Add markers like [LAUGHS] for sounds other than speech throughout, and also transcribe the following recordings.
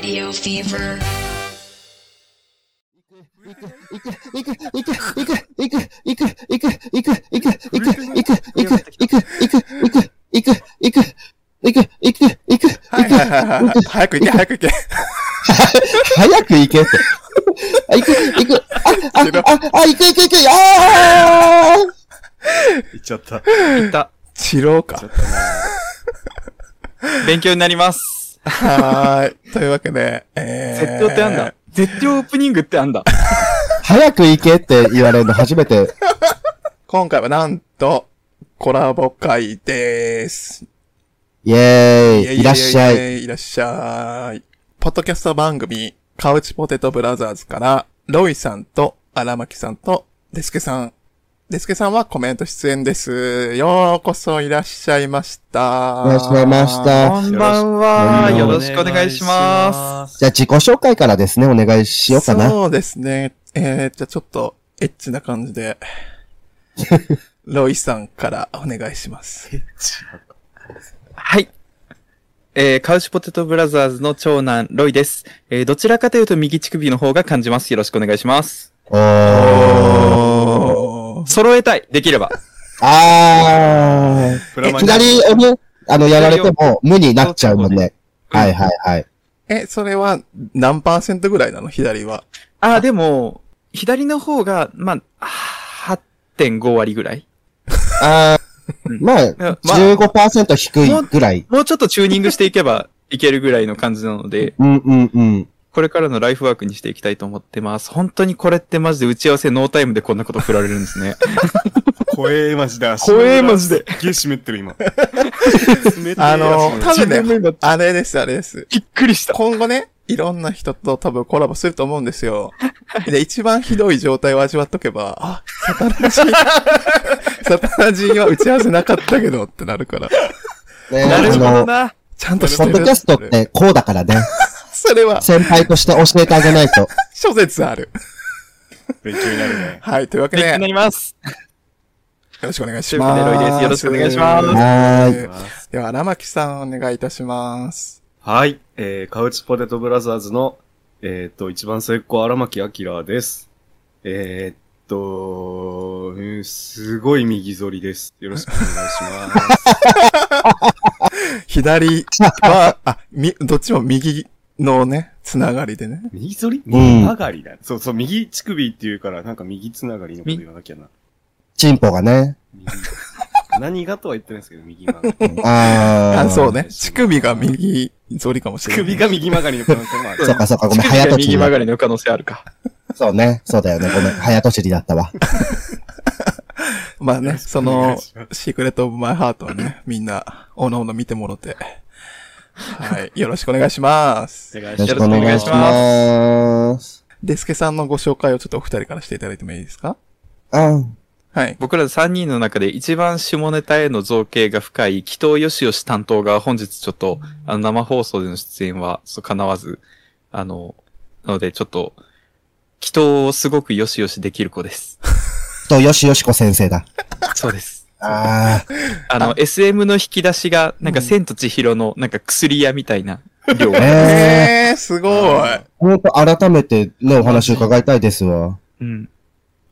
Radio Fever. 早く行け、早く行け。早く行けって。あ、行く、行く、あ、あ、あ、行く、行く、行く、あー行っちゃった。行った。散ろうか。勉強になります。はーい。というわけで、えー、絶叫ってあんだ。絶叫オープニングってあんだ。早く行けって言われるの初めて。今回はなんと、コラボ会です。イェーイ、いらっしゃい。い。いらっしゃい。ポッドキャスト番組、カウチポテトブラザーズから、ロイさんと荒牧さんとデスケさん。デスケさんはコメント出演です。ようこそいらっしゃいました。いらっしゃいましたこんばんは。よろしくお願いします。じゃあ自己紹介からですね、お願いしようかな。そうですね。えー、じゃあちょっと、エッチな感じで、[LAUGHS] ロイさんからお願いします。はい。えー、カウチポテトブラザーズの長男、ロイです。えー、どちらかというと右乳首の方が感じます。よろしくお願いします。おー。揃えたいできれば。あー。プラマイ左をね、あの、やられても無になっちゃうもんね。はいはいはい。え、それは何パーセントぐらいなの？左は。あー、でも、左の方が、まあ、8.5割ぐらい。あー、まあ、まあ15%低いぐらい。もうちょっとチューニングしていけばいけるぐらいの感じなので、うんうんうん。これからのライフワークにしていきたいと思ってます。本当にこれってマジで打ち合わせノータイムでこんなこと振られるんですね。怖え、マジで。怖えマジで。すっげえ湿ってる、[LAUGHS] 今。あの、多足分ね、あれです、あれです。びっくりした。今後ね、いろんな人と多分コラボすると思うんですよ。で、一番ひどい状態を味わっとけば、あ、サタラジー、[LAUGHS] サタラジーは打ち合わせなかったけどってなるから、ねなるほどな。ちゃんとしてる。ポッドキャストってこうだからね。[LAUGHS] それは、先輩として教えてあげないと。[LAUGHS] 諸説ある。勉強になるね。はい、というわけで、勉強になよります。ろしくお願いします。でロイですよろしくお願いしますはーい。では、荒牧さんお願いいたします。はい。えー、カウチポテトブラザーズの、えっ、と、一番末っ子、荒牧明です。えー、っと、うんすごい右反りです。よろしくお願いします。[LAUGHS] 左は、あ、み、どっちも右のね、つながりでね。右反り？ん右曲がりだ、そうそう、右乳首っていうから、なんか右つながりのこと言わなきゃな。チンポがね。右何がとは言ってないですけど、右曲がり。あー。あ、そうね。乳首が右反りかもしれない。首が右曲がりの可能性もある。そうかそうか、ごめん、乳首が右早とちりだ曲がりの可能性あるか。そうね。そうだよね。ごめん、早とちりだったわ。[LAUGHS] まあね、そのシークレットオブマイハートはね、みんな、おのおの見てもろて。はい。よろしくお願いします。お願いよろしくおします。願いします。デスケさんのご紹介をちょっとお二人からしていただいてもいいですか？あはい。僕ら3人の中で一番下ネタへの造形が深い、祈祷よしよし担当が本日ちょっと、あの生放送での出演は、そう、叶わず、あの、なのでちょっと、祈祷をすごくよしよしできる子です。[LAUGHS] と、よしよしこ先生だ。そうです。ああ。あの、SM の引き出しが、なんか、千と千尋の、なんか薬屋みたいな量。[LAUGHS] ええー、すごい。ー、ほんと改めてね、お話伺いたいですわ。うん。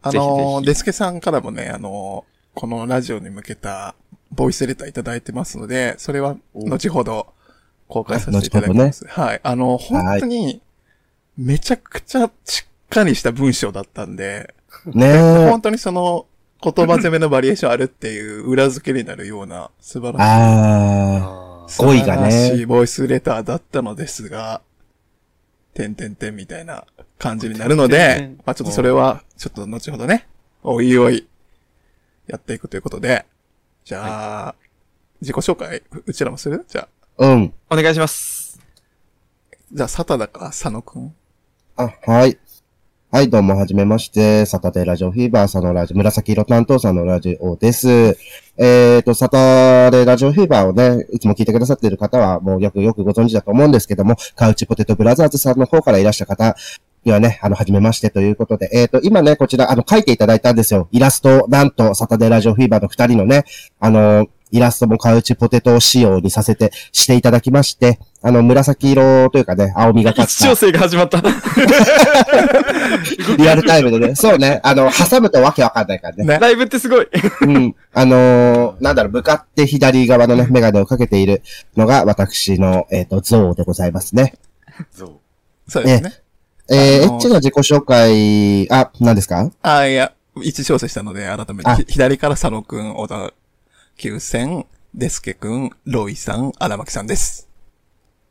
あの、ひデスケさんからもね、あの、このラジオに向けたボイスレターいただいてますので、それは後ほど公開させていただきます。はい。あの、本当に、めちゃくちゃしっかりした文章だったんで、ねえ。本当にその言葉攻めのバリエーションあるっていう裏付けになるような素晴らしい。ああ。語彙がね素晴らしいボイスレターだったのですが、てんてんてんみたいな感じになるのでん、まあちょっとそれは、ちょっと後ほどね、おいおい、やっていくということで、じゃあ、自己紹介、ううちらもする？じゃあ、うん。お願いします。じゃあ、サタだか、佐野くん。あ、はい。はい、どうも、はじめまして。サタデーラジオフィーバーさんのラジオ、紫色担当さんのラジオです。えっ、と、サタデーラジオフィーバーをね、いつも聞いてくださっている方は、もうよくよくご存知だと思うんですけども、カウチポテトブラザーズさんの方からいらした方にはね、あの、はじめましてということで、えっ、と、今ね、こちら、あの、書いていただいたんですよ。イラスト、なんと、サタデーラジオフィーバーの二人のね、あの、イラストもカウチポテト仕様にさせて、していただきまして、あの、紫色というかね、青みがかっ一調整が始まった。た、[LAUGHS] リアルタイムでね、そうね、あの、挟むとわけわかんないからね。ね。ライブってすごい。うん。あのーなんだろう、向かって左側のね、メガネをかけているのが、私の、えっ、と、像でございますね。そう。そうですね。えー、あのーエッチの自己紹介、あ、何ですか？あ、いや、一調整したので、改めて左から佐野くん、小田急線、デスケくん、ロイさん、荒牧さんです。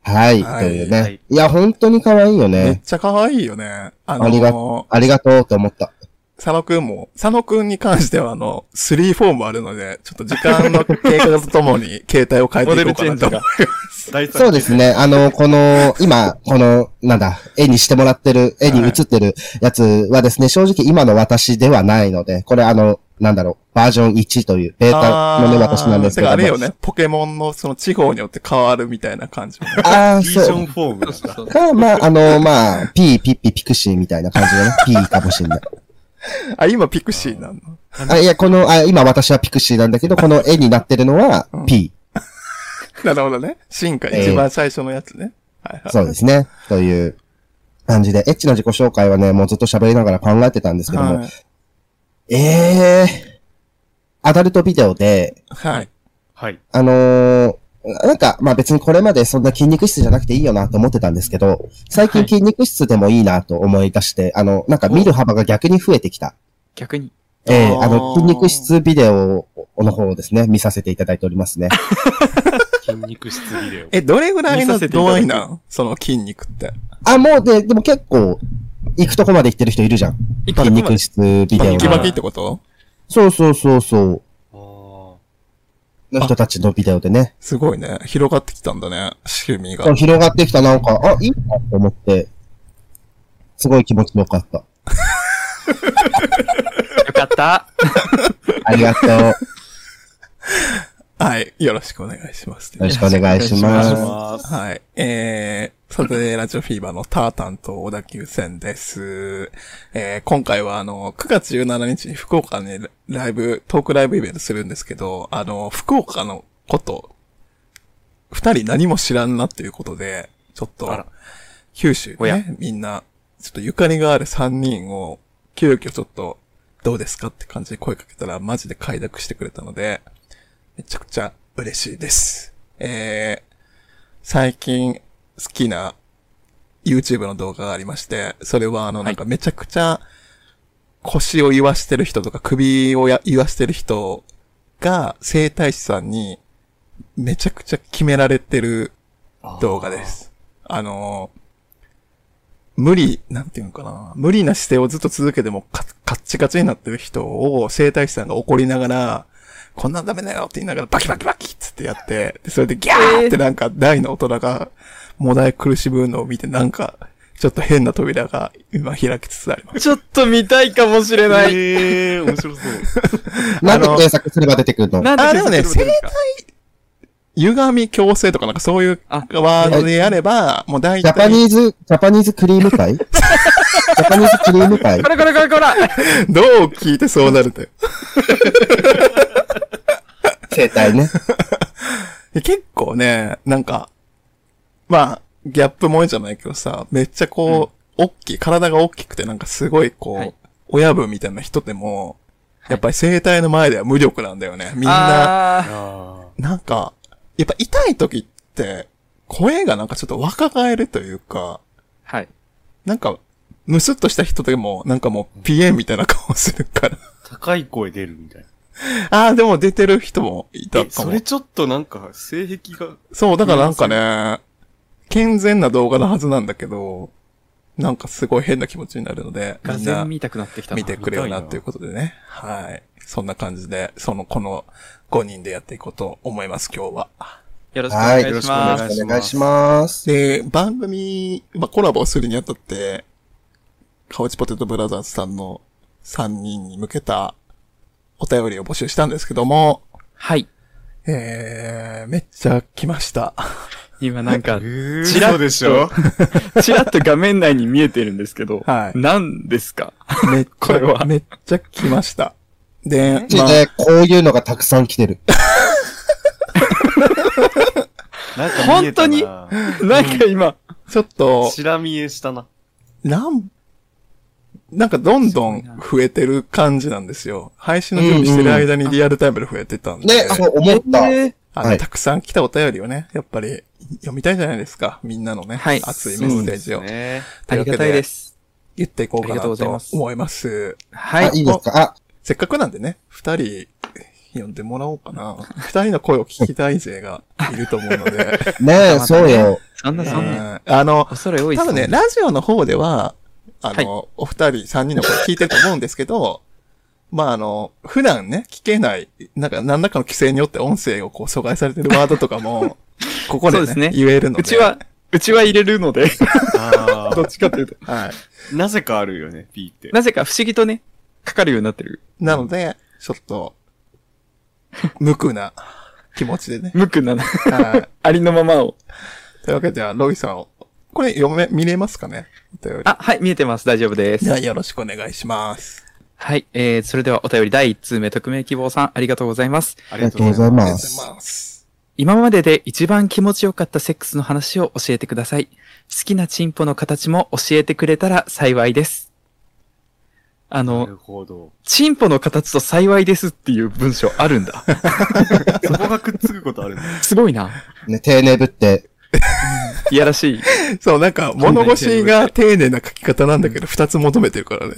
はい、はいというね。はいいや、本当に可愛いよめっね。ちゃ可愛いよね。あありがの、ありがとうと思った。佐野くんも、佐野くんに関しては、あの、3フォームあるので、ちょっと時間の経過とともに、[LAUGHS] 携帯を変えていこうかなと思います。そうですね。あの、この、今、この、なんだ、絵にしてもらってる、絵に写ってるやつはですね、正直今の私ではないので、これあの、なんだろう、バージョン1という、ベータのね、私なんですけどあれよね、ポケモンのその地方によって変わるみたいな感じ。ああ、そうビーション。フォームなんだ。そうまあまあ、あの、まあ、ピー、ピッピ、ピクシーみたいな感じでね、[LAUGHS] ピーかもしれない。あ、今ピクシーなのあ、いや、この、あ、今私はピクシーなんだけど、この絵になってるのはうん、P。[LAUGHS] なるほどね。進化、えー一番最初のやつね。はいはい。そうですね。という感じで、エッチの自己紹介はね、もうずっと喋りながら考えてたんですけども、はい。ええアダルトビデオで、はい。はい。あのーなんか、まあ別にこれまでそんな筋肉質じゃなくていいよなと思ってたんですけど、最近はい筋肉質でもいいなと思い出して、あの、なんか見る幅が逆に増えてきた。逆に？ええあーあの、筋肉質ビデオの方をですね、見させていただいておりますね。筋肉質ビデオ。え、どれぐらいの度合いなん？その筋肉って。あ、もうで、でも結構、行くとこまで行ってる人いるじゃん。筋肉質ビデオのバキバキってこと？そうそうそうそう。あの人たちのビデオでね。すごいね。広がってきたんだね。趣味がそう。広がってきたなんか、あ、いいなと思って、すごい気持ちよかった。[LAUGHS] よかった。ありがとう。よはい。よろしくお願いします。ろしくお願いします。願いします。はい。えー、サタデーラジオフィーバーのタータンと小田急線です。えー、今回はあの、9月17日に福岡にライブ、トークライブイベントするんですけど、あの、福岡のこと、二人何も知らんなっていうことで、ちょっと九州ね、みんな、ちょっとゆかりがある三人を、急遽ちょっと、どうですかって感じで声かけたら、マジで快諾してくれたので、めちゃくちゃ嬉しいです。えー、最近好きな YouTube の動画がありまして、それはあの、なんかめちゃくちゃ腰を言わしてる人とか首をや言わしてる人が整体師さんにめちゃくちゃ決められてる動画です。あのー無理、なんていうのかな。無理な姿勢をずっと続けてもカカッチカチになってる人を整体師さんが怒りながら、こんなんダメだよって言いながらバキバキバキっつってやって、でそれでギャーってなんか大の大人がもだえ苦しむのを見てなんか、ちょっと変な扉が今開きつつあります。ちょっと見たいかもしれない。ええー、面白そう。なんで検索すれば出てくるの？なんであでもね検索するんですか歪み矯正とかなんかそういうあワードでやれば、もう大ジャパ体、ニーズ、ジャパニーズクリームパイ [LAUGHS] ジャパニーズクリームパイこれこれこれこれどう聞いてそうなるって。生態ね。で [LAUGHS] 結構ね、なんか、まあ、ギャップ萌えじゃないけどさ、めっちゃこう、大きい、体が大きくてなんかすごいこう、はい親分みたいな人でも、やっぱり生体の前では無力なんだよね。みんな、なんか、やっぱ痛い時って、声がなんかちょっと若返るというか、ーはい。なんか、ムスッとした人でも、なんかもう、ピエンみたいな顔するから。ー高い声出るみたいな。[LAUGHS] ああ、でも出てる人もいたえ、かもそれ。ちょっとなんか、性癖が、そう、だからなんかね、健全な動画のはずなんだけど、なんかすごい変な気持ちになるので、み画んな然見たくなってきたな。見てくれよななっていうことでね。はい。そんな感じで、その、この5人でやっていこうと思います、今日は。よろしくおはい。願いよろしくおします。願いお願いします。で、番組、まあ、コラボをするにあたって、カウチポテトブラザーズさんの3人に向けたお便りを募集したんですけども、はい。えー、めっちゃ来ました。今なんか [LAUGHS] え、ー、ちらっとそうでしょ？ちらっと画面内に見えてるんですけど、はい何ですか？めっちこれはゃ、めっちゃ来ました。で、まあ、で、こういうのがたくさん来てる。[LAUGHS] なんか見えたななんか今、ちょっと、チラ見えしたな。なん、なんかどんどん増えてる感じなんですよ。配信の準備してる間にリアルタイムで増えてたんで。ね、そう思った。えーあの、はいたくさん来たお便りをね、やっぱり読みたいじゃないですか。みんなのね、はい熱いメッセージをね。ありがたいです。言っていこうかなありがとうございとます思います。はいあ、。いいですか？あ、せっかくなんでね、二人読んでもらおうかな。[LAUGHS] 二人の声を聞きたい勢がいると思うので。[LAUGHS] ねえ、そうよ。そんなそんな。うんあの、多分ね、ラジオの方では、あの、お二人、三人の声聞いてると思うんですけど、[LAUGHS] まああの、普段ね、聞けない、なんか何らかの規制によって音声をこう阻害されてるワードとかも、[LAUGHS] ここでねそうですね言えるので。うちは、うちは入れるので、あ [LAUGHS] どっちかというと。はい。ーなぜかあるよね、P って。なぜか不思議とね、かかるようになってる。なので、ちょっと、無垢な気持ちでね。無垢な、はい。ありのままを。というわけで、ロイさんを、これ読め、見れますかね？お便り。あ、はい、見えてます。大丈夫ですじゃ。あよろしくお願いします。はい、えー、それではお便り第1通目、匿名希望さん、ありがとうございます。あありがとうございありがとうごます。ざいます。今までで一番気持ちよかったセックスの話を教えてください。好きなチンポの形も教えてくれたら幸いです。あの。チンポの形と幸いですっていう文章あるんだ。[LAUGHS] そこがくっつくことあるんだ。[LAUGHS] すごいな。ね、丁寧ぶって。[LAUGHS] いやらしい。そう、なんか、物腰が丁寧な書き方なんだけど、二つ求めてるからね。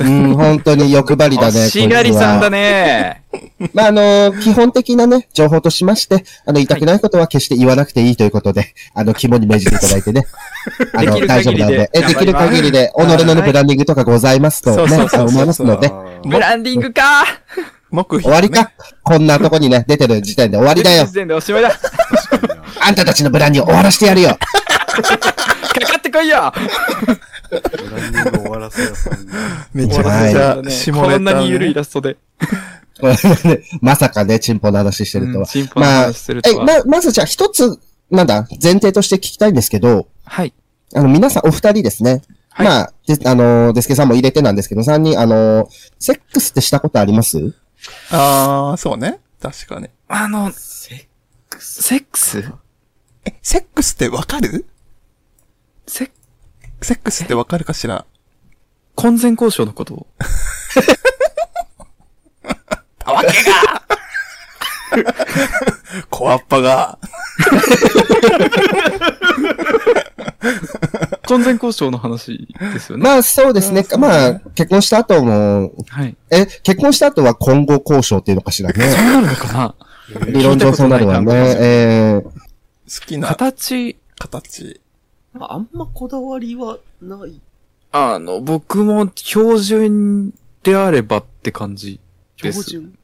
うん、本当に欲張りだね。欲しがりさんだね。ね。[LAUGHS] まあ、あの、基本的なね、情報としまして、あの、言いたくないことは決して言わなくていいということで、あの、肝に銘じていただいてね。[LAUGHS] あの、大丈夫なんで。え、できる限りで、己のねブランディングとかございますとね、思いますので、ブランディングか目標、ね。終わりか。こんなとこにね、出てる時点で終わりだよ時。点でおしまいだ。あんたたちのブランディング終わらしてやるよ。[LAUGHS] かってこいよブランディング終わらせよ、そんな。めちゃくちゃ下ネタ、ね。こんなに緩いイラストで。まさかね、チンポの話してるとは。チンポのまあ、話するとえ、は。ま、まずじゃあ一つ、なんだ、前提として聞きたいんですけど、はい。あの、皆さんお二人ですね。はいまあ、で、あの、デスケさんも入れてなんですけど、三人、あの、セックスってしたことあります？あー、そうね。確かに。あの、セックス？セックス？え、セックスってわかる？セッ、セックスってわかるかしら？婚前交渉のこと？を。たわけが小アッパが。婚前交渉の話ですよね。まあ、そうですね。まあ、結婚した後も、はい。え、結婚した後は今後交渉っていうのかしらそうね。なるのかな？理論上そうなるわね。えー、好きな形、形。あんまこだわりはない。あの、僕も標準であればって感じです。標準？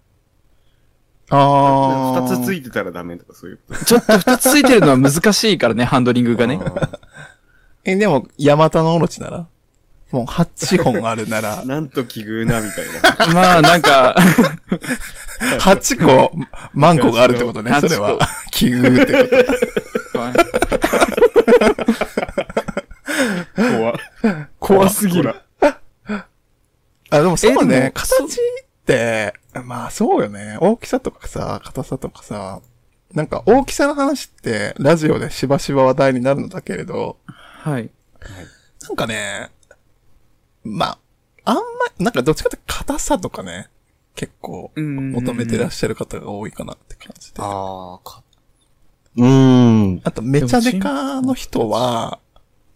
あ二つついてたらダメとかそういうこと。ちょっと二つついてるのは難しいからね、ハンドリングがね。え、でも、ヤマタノオロチなら？もう8本あるなら、[LAUGHS] なんと奇遇な、みたいな。[LAUGHS] まあ、なんか、8個、万個があるってことね、8それは。奇遇ってこと。怖怖すぎる。あ、でもそうね形って、まあそうよね。大きさとかさ、硬さとかさ、なんか大きさの話って、ラジオでしばしば話題になるのだけれど、はい。なんかね、まあ、あんま、なんかどっちかって硬さとかね、結構うん求めてらっしゃる方が多いかなって感じで。あああ、か。うーん。と、めちゃデカの人は、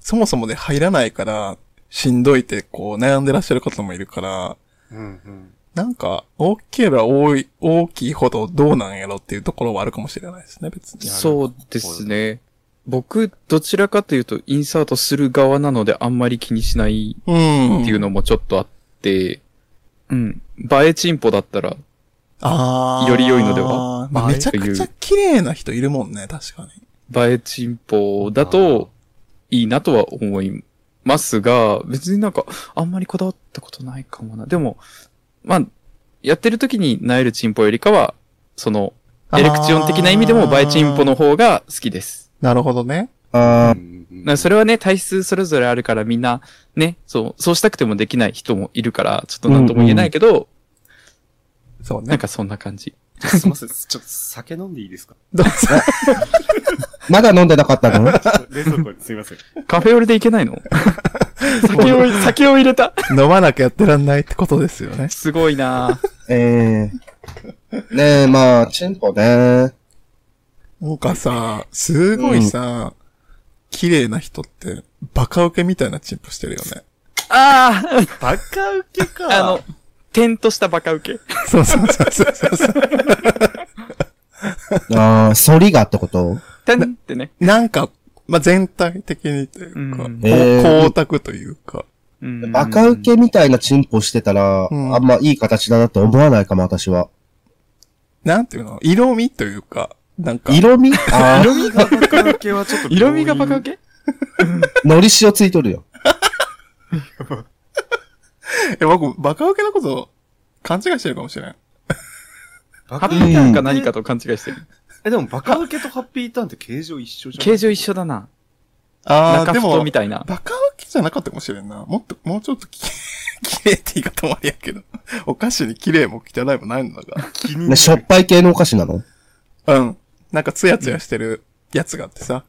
そもそもで入らないから、しんどいってこう悩んでらっしゃる方もいるから、うんうん。なんか、大きければ多い、大きいほどどうなんやろっていうところはあるかもしれないですね、別に。そうですね。僕、どちらかというと、インサートする側なので、あんまり気にしないうん。っていうのもちょっとあって、うん。映えチンポだったら、ああ。より良いのでは？まあ、めちゃくちゃ綺麗な人いるもんね、確かに。映えチンポだと、いいなとは思いますが、別になんか、あんまりこだわったことないかもな。でも、まあ、やってる時になえるチンポよりかは、その、エレクチオン的な意味でも映えチンポの方が好きです。なるほどね。あーうんだからそれはね、体質それぞれあるからみんな、ね、そう、そうしたくてもできない人もいるから、ちょっとなんとも言えないけど、そうね。なんかそんな感じ。すいません。ちょっと酒飲んでいいですか？どうぞ。[LAUGHS] まだ飲んでなかったの？冷蔵庫にすいません。カフェオレでいけないの？[LAUGHS] 酒を、酒を入れた？飲まなきゃやってらんないってことですよね。すごいなええねえ、まあ、チンポね。なんかさ、すごいさ、綺麗な人って、バカウケみたいなチンポしてるよね。ああバカウケか。あの、点としたバカ受け。そうそうそうそうそう。ああ、反りがってこと？点ってね。なんか、まあ、全体的にというか、うん光沢というか。うんバカ受けみたいなチンポしてたら、うんあんまいい形だなって思わないかも、私は。なんていうの？色味というか、なんか、色味？ああ、[LAUGHS] 色味がバカウケはちょっと。色味がバカ受けのり塩ついとるよ。え、僕、バカウケのこと、勘違いしてるかもしれん。バカハッピーターンか何かと勘違いしてる。え、でもバカウケとハッピーターンって形状一緒じゃん。形状一緒だな。あー、中でも太み、たいな。バカウケじゃなかったかもしれんな。もっと、もうちょっとき、[LAUGHS] 綺麗って言い方もありやけど。お菓子に綺麗も汚いもないのだが。ね、しょっぱい系のお菓子なの？うん。なんかツヤツヤしてるやつがあってさ。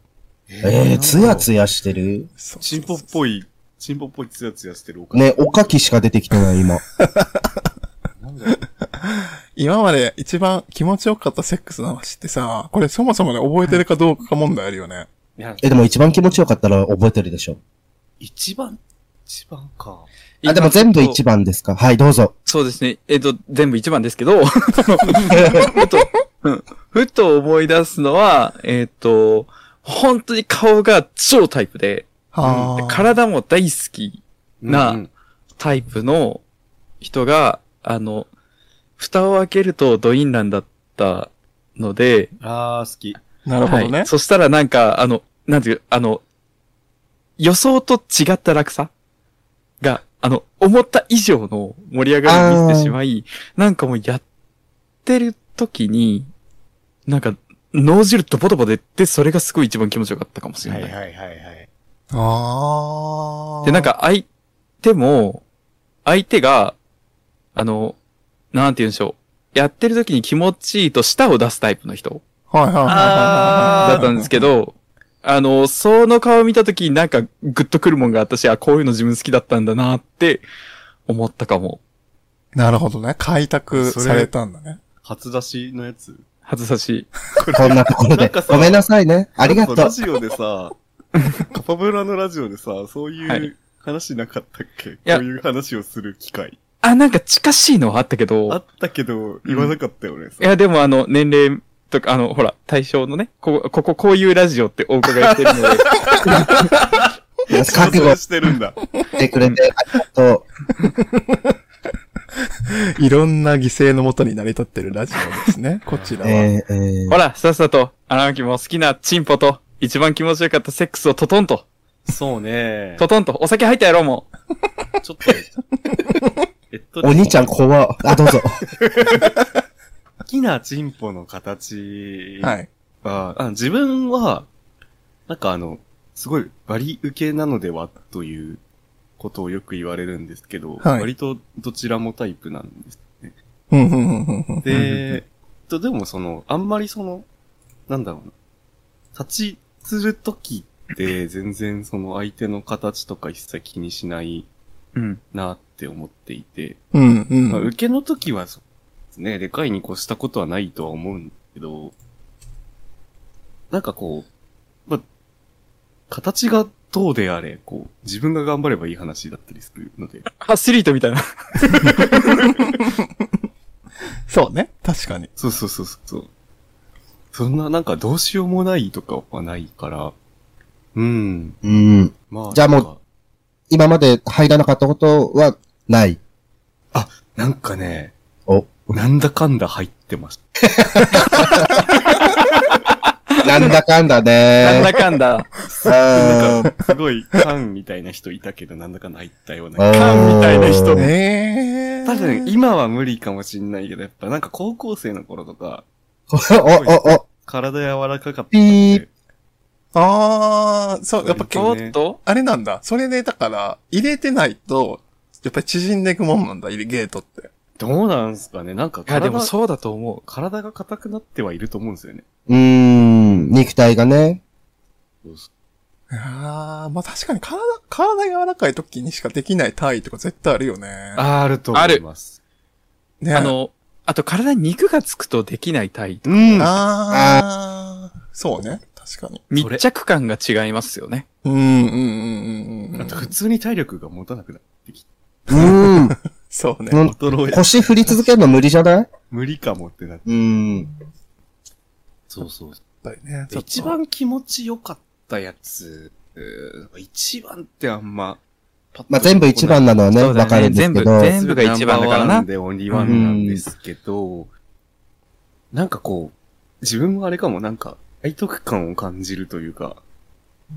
ええつやつやしてる？そうチンポっぽい、チンポっぽいツヤツヤしてるお菓ね、おかきしか出てきてない、今。なんだろう今まで一番気持ちよかったセックスの話ってさ、これそもそもね、覚えてるかどうか問題あるよね。いや、え、でも一番気持ちよかったら覚えてるでしょ。一番、一番か。あ、でも全部一番ですかはい、どうぞ。そうですね。えっと、全部一番ですけど、[LAUGHS] [LAUGHS] ふと、うんふと思い出すのは、えっと、本当に顔が超タイプで、はあ。体も大好きなうんうんタイプの人が、あの、蓋を開けるとドインランだったので、あー、好き。なるほどね。はい。そしたらなんか、あの、なんていう、あの、予想と違った落差が、あの、思った以上の盛り上がりを見せてしまい、なんかもうやってる時に、なんか、脳汁ドボドボ出て、それがすごい一番気持ちよかったかもしれない。はいはいはいはい。ああ。で、なん、か相手も、相手が、あの、なんて言うんでしょう。やってる時に気持ちいいと舌を出すタイプの人はいはいはいはいはい。だったんですけど、あの、その顔見た時になんかグッとくるもんがあったし、あ、こういうの自分好きだったんだなって思ったかも。なるほどね。開拓されたんだね。初出しのやつ？外さし。[LAUGHS] こんなところでごめんなさいね。ありがとうラ。ジオでさ、[LAUGHS] カパブラのラジオでさ、そうはいいう話なかったっけ、やこういう話をする機会。あ、なんか近しいのはあったけあど、ったけど、言わなかったよね。いやでもあの、年齢とか、あの、ほら、対象のね、ここ、ここ、こういうラジオってお伺いしてるので、[LAUGHS] 覚悟してるんだ。してくれてありがと [LAUGHS] いろんな犠牲のもとに成り立ってるラジオですね。こちらう。は。えー、えーほら、さっさと、荒牧も好きなチンポと、一番気持ちよかったセックスをトトンと、そうね。トトンと、お酒入ったやろ、もう。ちょっと、えっと、お兄ちゃん怖っあ、どうぞ。好きなチンポの形はい。は、あ自分は、なんかあの、すごいバリ受けなのではということをよく言われるんですけど、はい割とどちらもタイプなんです。うんうんうんうんうん。で、と、でもその、あんまりその、なんだろうな。立ちするときって全然その相手の形とか一切気にしないうん。なって思っていて、うんうん。まあ、受けの時はそうですね、でかいに越したことはないとは思うんだけど、なんかこう、まあ、形がどうであれ、こう、自分が頑張ればいい話だったりするので、アスリートみたいな。[LAUGHS] そうね。確かに。そうそうそうそう。そんななんかどうしようもないとかはないから、うん。うん。まあ、じゃあもう今まで入らなかったことはない。なんかね、お、なんだかんだ入ってます。[LAUGHS] なんだかんだなんねだかんだ。うんなんか、すごい、カンみたいな人いたけど、なんだかんだ入ったような。カンみたいな人ええー。多分、今は無理かもしんないけど、やっぱなんか高校生の頃とか、お、お、お、体柔らかかったんで。ピーあー、そう、やっぱけおっとあれなんだ。それで、だから、入れてないと、やっぱり縮んでいくもんなんだ、入れゲートって。どうなんすかね？なんかいや、で体、もそうだと思う。体が硬くなってはいると思うんですよね。うーん、肉体がね。そうそああ、まあ確かに体、体柔らかい時にしかできない体とか絶対あるよね。うあると思います。ねあ、の、あと体に肉がつくとできない体とか、うん。ああ、そうね。確かに。密着感が違いますよね。うん、うん、うん、うんうん。あと普通に体力が持たなくなってきて。うん。そうね。腰振り続けるの無理じゃない？無理かもってなって。うん。そうそう。やっぱりね。一番気持ちよかったやつ、一番ってあんま、まあ、全部一番なのはね、そうだよねわかるんですけど。全部全部が一番だからなでオンリーワンなんですけど、なんかこう、自分はあれかもなんか、背徳感を感じるというか、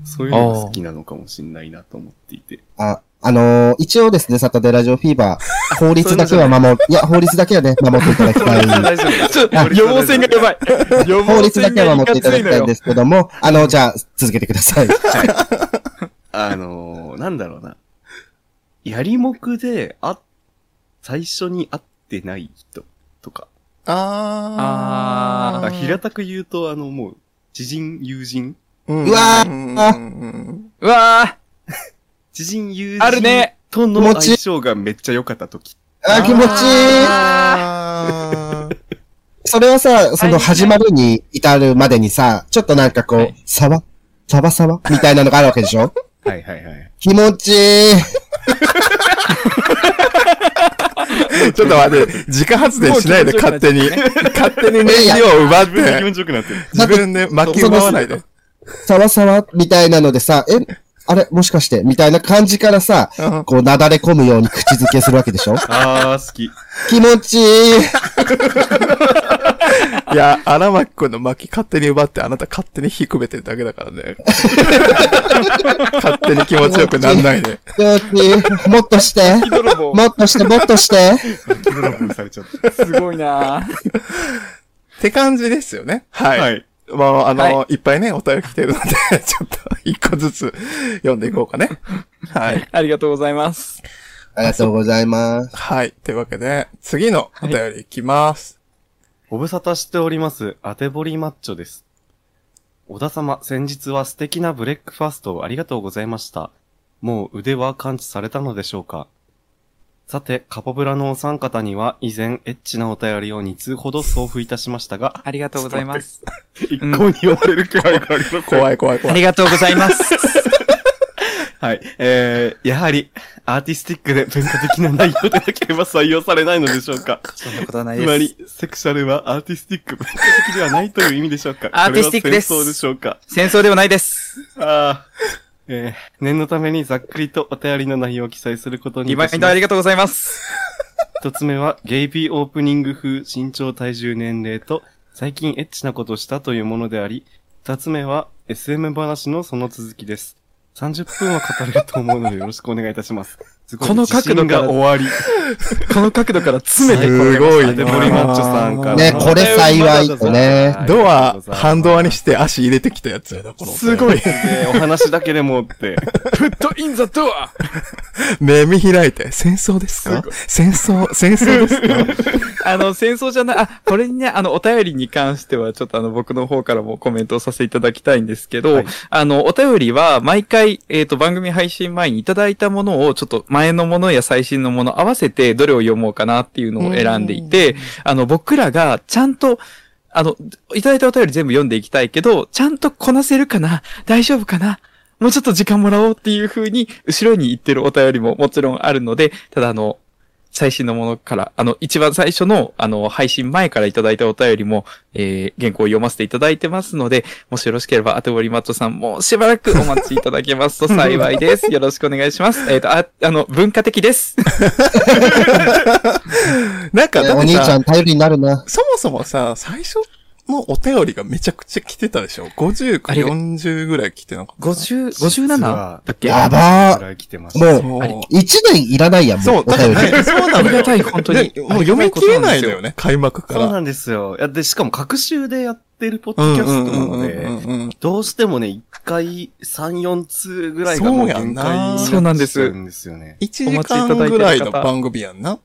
そういうのが好きなのかもしんないなと思っていて。あ、あのー一応ですね、サタデーラジオフィーバー、[LAUGHS] 法律だけは守る、いや、法律だけはね、守っていただきたい。[LAUGHS] 大丈夫ちょっと、あ予防線がやばい。予法律だけは守っていただきたいんですけども、[LAUGHS] あの、じゃあ、続けてください。あのー、なんだろうな。やりもくで、あ、最初に会ってない人とか。あー。あ平たく言うと、あの、もう、知人、友人うんうわーうんうんうわ知人、友ー、人あるね。との気持ち相性がめっちゃ良かった時。あー、気持ちいい。あーそれはさ、その始まるに至るまでにさ、ちょっとなんかこうはい、サバサバサバみたいなのがあるわけでしょ？はいはいはい。気持ちいい。ちょっと待って、自家発電しないで勝手に。勝手に燃料を奪っ自分で気て、持ちよくなってる。自分で巻き奪わないで。サワサワみたいなのでさ、え、あれもしかしてみたいな感じからさ、うんこう、なだれ込むように口づけするわけでしょ？[LAUGHS] あー、好き。気持ちいい。[LAUGHS] いや、荒牧くんの巻き勝手に奪って、あなた勝手に火くべてるだけだからね。勝手に気持ちよくなんないで。気持ちいい。もっとして。泥棒。もっとして、もっとして。ドラゴンされちゃった。[LAUGHS] すごいなって感じですよね。はい。はい。まあ、あの、、はいっぱいね、お便り来てるので、[LAUGHS] ちょっと一個ずつ読んでいこうかね。[LAUGHS] はい。ありがとうございます。ありがとうございます。はい。というわけで、次のお便りいきます。ご無沙汰しております。アテボリマッチョです。小田様、先日は素敵なブレックファストをありがとうございました。もう腕は感知されたのでしょうか？さて、カポブラのお三方には以前エッチなお便りを2通ほど送付いたしましたが、ありがとうございます。一向に読まれる気配がありません。怖い怖いあ怖い。りがとうございます。はい。えー、やはり、アーティスティックで文化的な内容でなければ採用されないのでしょうかそんなことはないです。つまり、セクシャルはアーティスティック、文化的ではないという意味でしょうかアーティスティックですこれは戦争でしょうか戦争ではないです。ああ。えー、念のためにざっくりとお便りの内容を記載することにリマインドありがとうございます。一つ目は、ゲイビーオープニング風身長体重年齢と、最近エッチなことしたというものであり、二つ目は、SM 話のその続きです。30分は語れると思うのでよろしくお願いいたします。すごいこの角度が終わり。[LAUGHS] この角度から詰めてすごいアテボリマッチョさんから。ねこれ幸いとね。ドア、半ドアにして足入れてきたやつ。やな、この。すごい。ね。お話だけでもって。フットインザドア。目見開いて、戦争ですか？戦争、戦争ですか？[LAUGHS] あの、戦争じゃない、あ、これにね、あの、お便りに関しては、ちょっとあの、僕の方からもコメントをさせていただきたいんですけど、はい。あの、お便りは、毎回、えっ、と、番組配信前にいただいたものを、ちょっと前のものや最新のもの合わせて、どれを読もうかなっていうのを選んでいて、あの、僕らが、ちゃんと、あの、いただいたお便り全部読んでいきたいけど、ちゃんとこなせるかな？大丈夫かな？もうちょっと時間もらおうっていう風に、後ろに言ってるお便りももちろんあるので、ただあの、最新のものから、あの、一番最初の、あの、配信前からいただいたお便りも、えー、原稿を読ませていただいてますので、もしよろしければ、あてぼりマッチョさん、もうしばらくお待ちいただけますと [LAUGHS] 幸いです。よろしくお願いします。えっ、と、あ、あの、文化的です。[LAUGHS] なんか、お兄ちゃん、頼りになるな。そもそもさ、最初のお便りがめちゃくちゃ来てたでしょ ?50 かありが40ぐらい来てなかった？50、57だっけ？やばーぐらい来てました。もう、そう。一年いらないやん、もそうう、お便り。だからね、そうなのよ。ありがたい本当にでもう読み切れないのよね、開幕から。そうなんですよ。いや、で、しかも、各週でやってるポッドキャストなので、どうしてもね、一回3、4通ぐらいがもう限界にそうなんですなっちゃうんですよね。1時間ぐらいの番組やんな。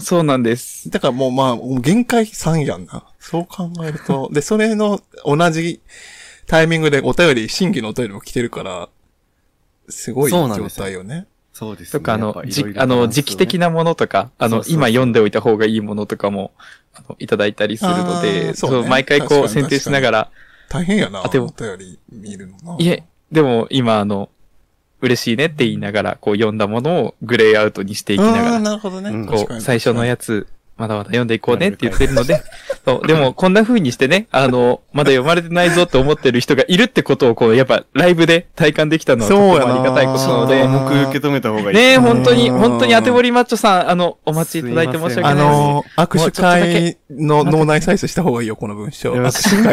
そうなんです。だからもうまあ、もう限界3やんな。そう考えると。[LAUGHS] で、それの同じタイミングでお便り、新規のお便りも来てるから、すごい状そうなんですよ態よね。そうですとか、あの、じ、あなの、時期的なものとか、あの、そうそうそう今読んでおいた方がいいものとかも、あの、いただいたりするのあで、ーそうね毎回こう選定しながら、大変やな、あでもお便り見るのな。いえ、でも今あの、嬉しいねって言いながら、こう読んだものをグレーアウトにしていきながら、なるほどね。うんこう、最初のややつ、まだまだ読んでいこうねって言ってるので、そう、でも [LAUGHS] こんな風にしてね、あの、まだ読まれてないぞって思ってる人がいるってことを、こう、やっぱライブで体感できたのはとてもそうやなありがたいことなので、重く受け止めた方がいい。ねえ、本当に、うん本当に当てぼりマッチョさん、あの、お待ちいただいて申し訳なあいです。のー、握手会の脳内再生した方がいいよ、この文章。身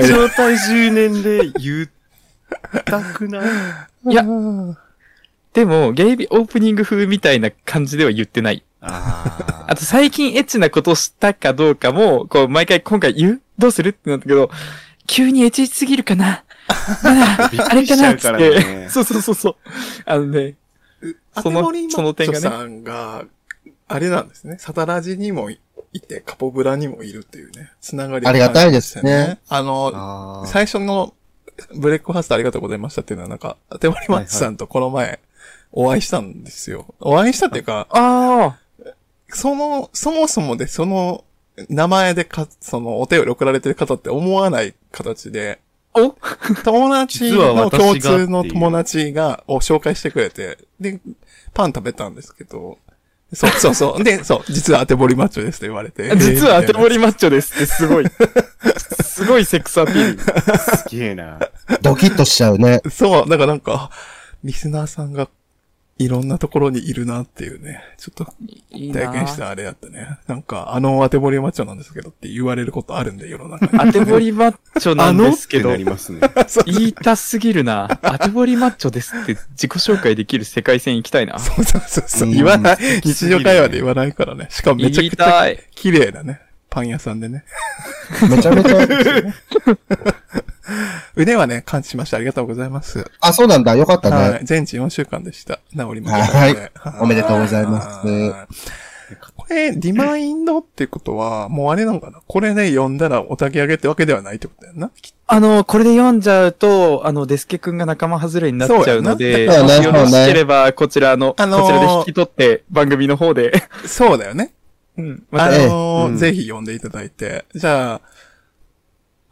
長体重年齢言ったくない？いやでも、ゲイビオープニング風みたいな感じでは言ってない。ああと最近エッチなことしたかどうかも、こう、毎回今回言う？どうする？ってなったけど、[LAUGHS] 急にエッチすぎるかな？[LAUGHS] まだ、あれかな？って。ね。そうそうそうそう。あのね、そのその点がね。マッチョさんが、あれなんですね。サタラジにもいて、カポブラにもいるっていうね、つながりありがたいですね。あの、あー。最初のブレックファーストありがとうございましたっていうのはなんか、あてもりマッチさんとこの前、お会いしたんですよ。お会いしたっていうか、あその、そもそもでその名前でか、そのお便り送られてる方って思わない形で、あ、お？友達の共通の友達が、を紹介してくれて、で、パン食べたんですけど、そうそうそう。で、そう、実は当てぼりマッチョですと言われて。実は当てぼり。りマッチョですってすごい。すごいセックスアピール。すげえな。ドキッとしちゃうね。そう、だからなんか、リスナーさんがいろんなところにいるなっていうね、ちょっといい体験したあれやったね。なんか、あの当てぼりマッチョなんですけどって言われることあるんで、世の中に。当てぼりマッチョなんですけどありますね。言いたすぎるな。当てぼりマッチョですって自己紹介できる世界線行きたいな。そうそうそうそう。うん言わない。日常会話で言わないからね。しかもめちゃくちゃたい。綺麗なね。パン屋さんでね。めちゃめちゃ。[LAUGHS] 腕はね、感知しました。ありがとうございます。あ、そうなんだ。よかったね。はい。全治4週間でした。治りました。はいおめでとうございますはいこれ、リマインドってことは、もうあれなんかな？これで読んだらおたけ上げってわけではないってことだよな？あの、これで読んじゃうと、あの、デスケ君が仲間外れになっちゃうので、よろしければ、こちらの、あのーこちらで引き取って、番組の方で、そうだよね。うん。あまた、ええのーうんぜひ読んでいただいて。じゃあ、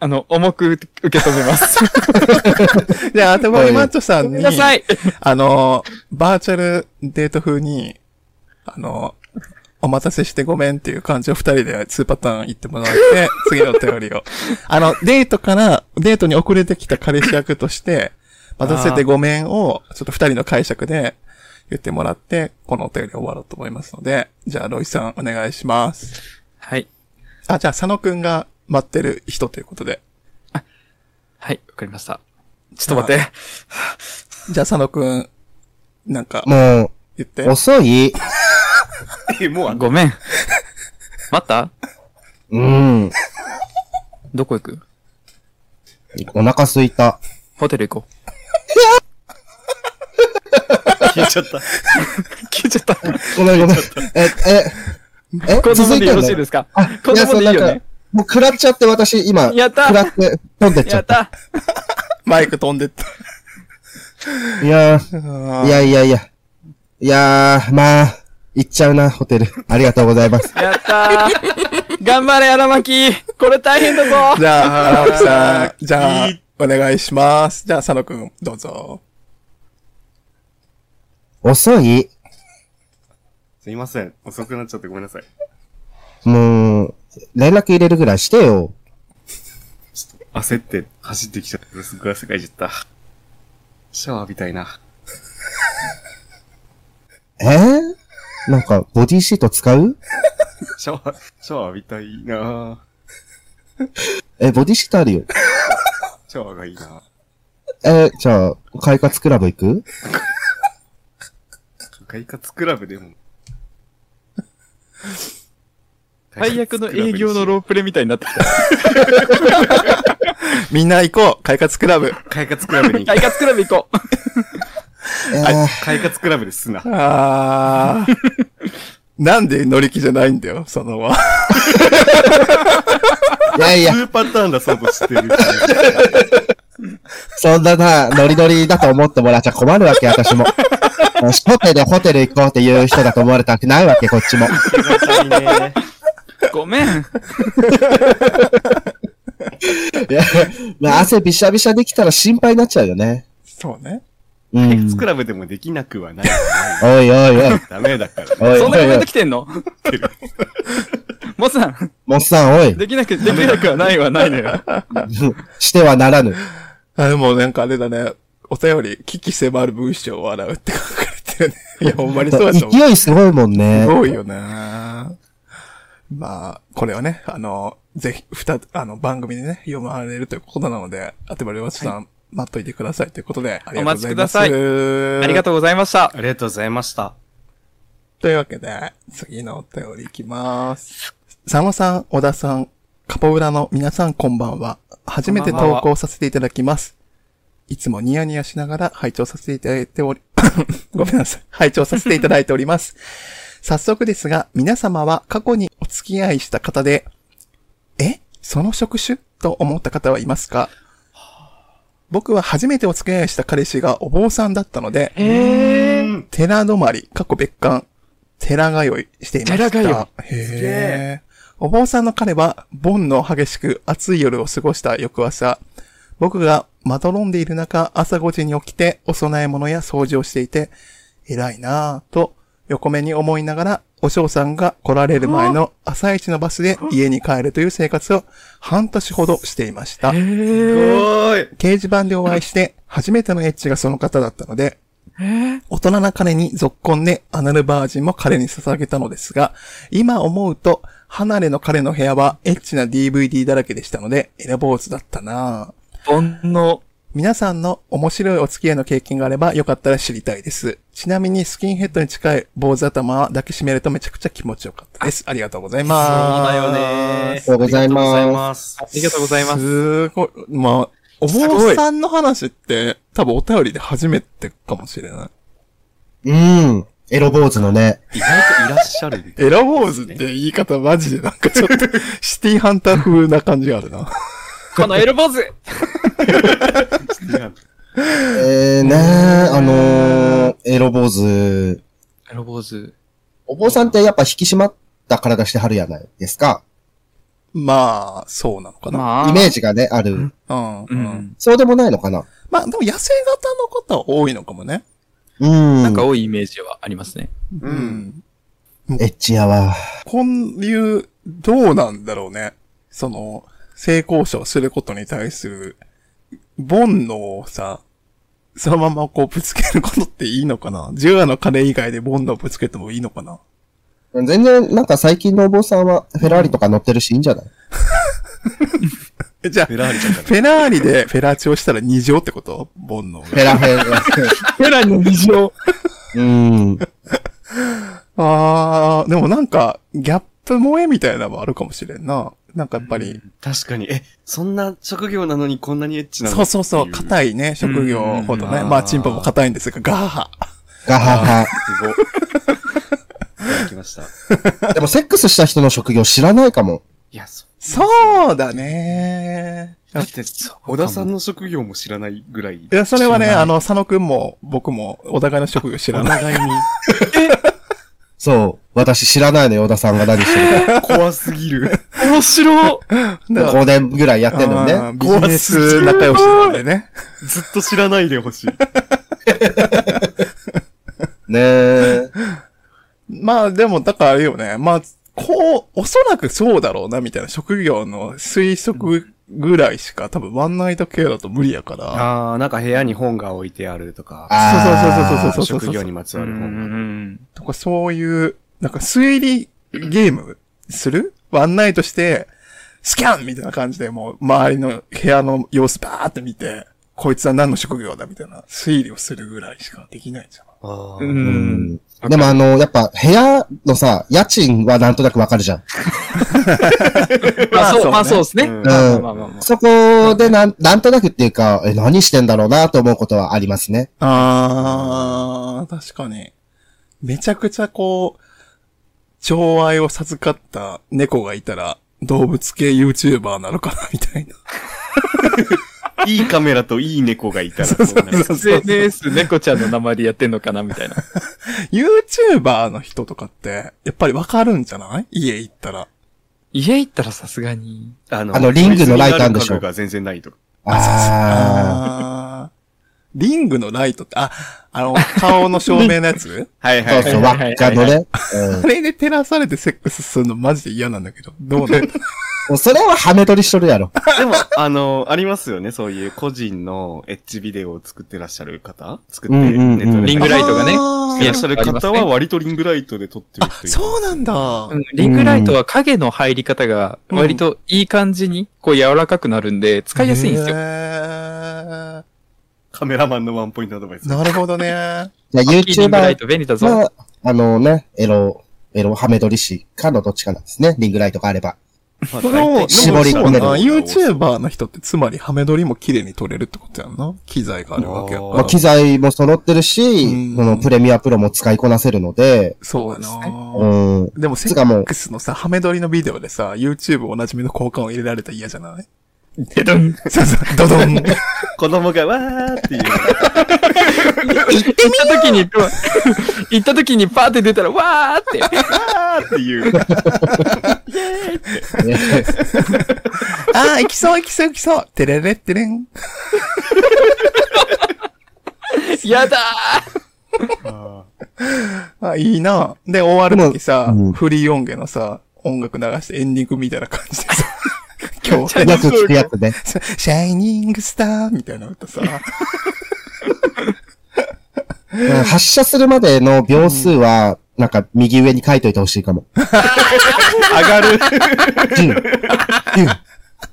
あの、重く受け止めます。[LAUGHS] じゃあ、アテボリマッチョさんに。あのーバーチャルデート風に、あのーお待たせしてごめんっていう感じを二人で2パターン言ってもらって、[LAUGHS] 次のお便りを。あの、デートから、デートに遅れてきた彼氏役として、待たせてごめんを、ちょっと二人の解釈で言ってもらって、このお便り終わろうと思いますので、じゃあ、ロイさんお願いします。はい。あ、じゃあ、佐野くんが待ってる人ということで。はい、わかりました。ちょっと待って。[LAUGHS] じゃあ、佐野くん、なんか、も言ってう、。遅い。え、もうあごめん。待った？うん。どこ行く？お腹すいた。ホテル行こ消え [LAUGHS] ちゃった。う。消えちゃった。ごめんごめん。え、え、え、こんな続いでよろしいですか？あ、こんなもんでいいよね？もう食らっちゃって私、今、やった食らって飛んでっちゃっ。やったたマイク飛んでった。いやー、いや、やいやいや。いやー、まあ、行っちゃうな、ホテル。ありがとうございます。やったー頑張れ、荒牧これ大変だぞじゃあ、荒木さん、じゃあお願いします。じゃあ、佐野くん、どうぞ。遅い？すいません。遅くなっちゃってごめんなさい。もう、連絡入れるぐらいしてよ。焦って走ってきちゃってすっごい汗かいちゃった。シャワー浴びたいな。[LAUGHS] え？ー、なんか、ボディシート使う？シャワー、シャワー浴びたいなえ、ボディシートあるよ。シャワーがいいなえじゃあ、快活クラブ行く？快活クラブでも。最悪の営業のロープレみたいになってきた。[LAUGHS] みんな行こう快活クラブ。快活クラブに行 [LAUGHS] 快活クラブ行こうえー快活クラブですな。あー。[LAUGHS] なんで乗り気じゃないんだよ、そのは。いやいや、2パターン出そうとしてる。そんなな、ノリノリだと思ってもらっちゃ困るわけ、私も。ホテル、ホテル行こうっていう人だと思われたくないわけ、こっちも。ね。ごめん。いや、まあ、汗びしゃびしゃできたら心配になっちゃうよね。そうね。うんヘッツ。クラブでもできなくはない。おいおいおい。ダメだから。おいおいおいそんなコメント。来てんの？モスさん、モッさん、おい。できなく、できなくはないはないのよ。[LAUGHS] してはならぬ。あ、でもなんかあれだね。お便り、危機迫る文章を笑うって書かれてるね。いや、ほんまにそうだと思う。勢いすごいもんねす。ごいよね。まあ、これはね、あの、ぜひ、ふた、あの、番組でね、読まれるということなので、あてばりわちさん、待っといてくださいということで、ありがとうございます。お待ちくださいありがとうございました。ありがとうございました。というわけで、次のお便りいきます。佐野さん、小田さん、カポブラの皆さんこんばんは。初めて投稿させていただきます。いつもニヤニヤしながら拝聴させていただいており、[LAUGHS] ごめんなさい。拝聴させていただいております。早速ですが、皆様は過去にお付き合いした方で、えその職種？と思った方はいますか？僕は初めてお付き合いした彼氏がお坊さんだったので。寺泊まり、過去別館、寺通いしていました。寺通いへえ。お坊さんの彼は、盆の激しく暑い夜を過ごした翌朝、僕がまどろんでいる中、朝5時に起きてお供え物や掃除をしていて、偉いなぁと、横目に思いながら、お嬢さんが来られる前の朝一のバスで家に帰るという生活を半年ほどしていました。すごーい。掲示板でお会いして、初めてのエッチがその方だったので、大人な彼に続婚でアナルバージンも彼に捧げたのですが、今思うと、離れの彼の部屋はエッチな DVD だらけでしたので、選ぼうずだったなぁ煩悩。皆さんの面白いお付き合いの経験があればよかったら知りたいです。ちなみにスキンヘッドに近い坊主頭は抱きしめるとめちゃくちゃ気持ちよかったです。ありがとうございそうます。だよね。ありがとうございますありがとうございます。ありがとうございます。すごい。まあ、お坊さんの話って多分お便りで初めてかもしれない。うん。エロ坊主のね。意外といらっしゃる。エラ坊主って言い方マジでなんかちょっとシティハンター風な感じがあるな。このエルボーズえー、ねあのー、エロ坊主。エルボーズ。お坊さんってやっぱ引き締まった体してはるやないですか。まあ、そうなのかな。まあ。イメージがね、ある。うん、ううん。ん。そうでもないのかな。まあ、でも痩せ型の方は多いのかもね。うん。なんか多いイメージはありますね。ううんん。エッチやわ。こういう、どうなんだろうね。その、性交渉することに対する、煩悩をさ、そのままこうぶつけることっていいのかな？十話の金以外で煩悩をぶつけてもいいのかな？全然、なんか最近のお坊さんはフェラーリとか乗ってるしいいんじゃない？え、[LAUGHS] じゃあ、フェラーリフェラーリでフェラチオしたら二乗ってこと？煩悩が。フェラフェラ。[LAUGHS] フェラの二乗。うん。あー、でもなんか、ギャップ萌えみたいなのもあるかもしれんな。なんかやっぱり、確かに。え、そんな職業なのにこんなにエッチなの？そうそうそう、い硬いね、職業ほどね。うんまあ、チンポも硬いんですが、ガーハ。ガハハ。すごい。いただきました。でもセックスした人の職業知らないかも。いや、そそうだね。だって、小田さんの職業も知らないぐらい。いや、それはね、あ、の、佐野くんも僕もお互いの職業知らおない。互いに [LAUGHS] そう。私知らないのよ、小田さんが何してるか。怖すぎる。面白5 [LAUGHS] 年ぐらいやってんのにね。ビジネス仲良しなんでね。[LAUGHS] ずっと知らないでほしい。[LAUGHS] ねえ。まあ、でも、だからあれよね。まあ、こう、おそらくそうだろうな、みたいな職業の推測ぐらいしか多分ワンナイト系だと無理やから。ああ、なんか部屋に本が置いてあるとか、あーそうそうそうそうそう職業にまつわるう本。とかそういう、なんか推理ゲームする？ワンナイトして、スキャンみたいな感じでもう周りの部屋の様子バーって見て、こいつは何の職業だみたいな推理をするぐらいしかできないじゃん。あーう。うんん。でもあの、やっぱ部屋のさ、家賃はなんとなくわかるじゃん。[LAUGHS] まあそう、まあそううですね。そこでなん、なんとなくっていうか、え、何してんだろうなと思うことはありますね。あー、確かに。めちゃくちゃこう、寵愛を授かった猫がいたら、動物系 YouTuber なのかなみたいな。いいカメラといい猫がいたら。SNS 猫ちゃんの名前でやってんのかなみたいな。YouTuber の人とかって、やっぱりわかるんじゃない家行ったら。家行ったらさすがに。あのあのリングのライトあんでしょ家が全然ないとか。ああーリングのライトって、あ、あの、顔の照明のやつ？あ。[LAUGHS] はいはいそうそう、はいはいはい輪っかのね。あれで照らされてセックスするのマジで嫌なんだけど。どうなんだもうそれはハメ撮りしとるやろ。[LAUGHS] [LAUGHS] でも、あの、ありますよね。そういう個人のエッジビデオを作ってらっしゃる方？作って、リングライトがねいらっしゃる方は割とリングライトで撮ってるあ人、いるそうなんだ。うんリングライトは影の入り方が割といい感じにこう柔らかくなるんで使いやすいんですよ。よ。カメラマンのワンポイントアドバイス。なるほどね。YouTuber ト便利だぞ。は、あのね、エロ、エロハメ撮り師かのどっちかなんですね。リングライトがあれば。まあその、絞り込める YouTuber の人ってつまりハメ撮りも綺麗に撮れるってことやんな。機材があるわけやかあら。まあ、機材も揃ってるうしん、このプレミアプロも使いこなせるので、そうやな。うん。でも、セックスのさ、ハメ撮りのビデオでさ、YouTube おなじみの交換を入れられたら嫌じゃない？でどんそうそう、ドドン。子供がわーっていう。行った時に、行った時にパーって出たらわーって。わーっていう。あー、行きそう行きそう行きそう。てれれってれん。やだあ、いいな。で、終わるときさ、フリー音源のさ、音楽流してエンディングみたいな感じでさ、今日、[LAUGHS] よく聞くやつね。[LAUGHS] シャイニングスターみたいな歌さ、うん発射するまでの秒数は、なんか右上に書いといてほしいかも。[LAUGHS] 上がる。10、9、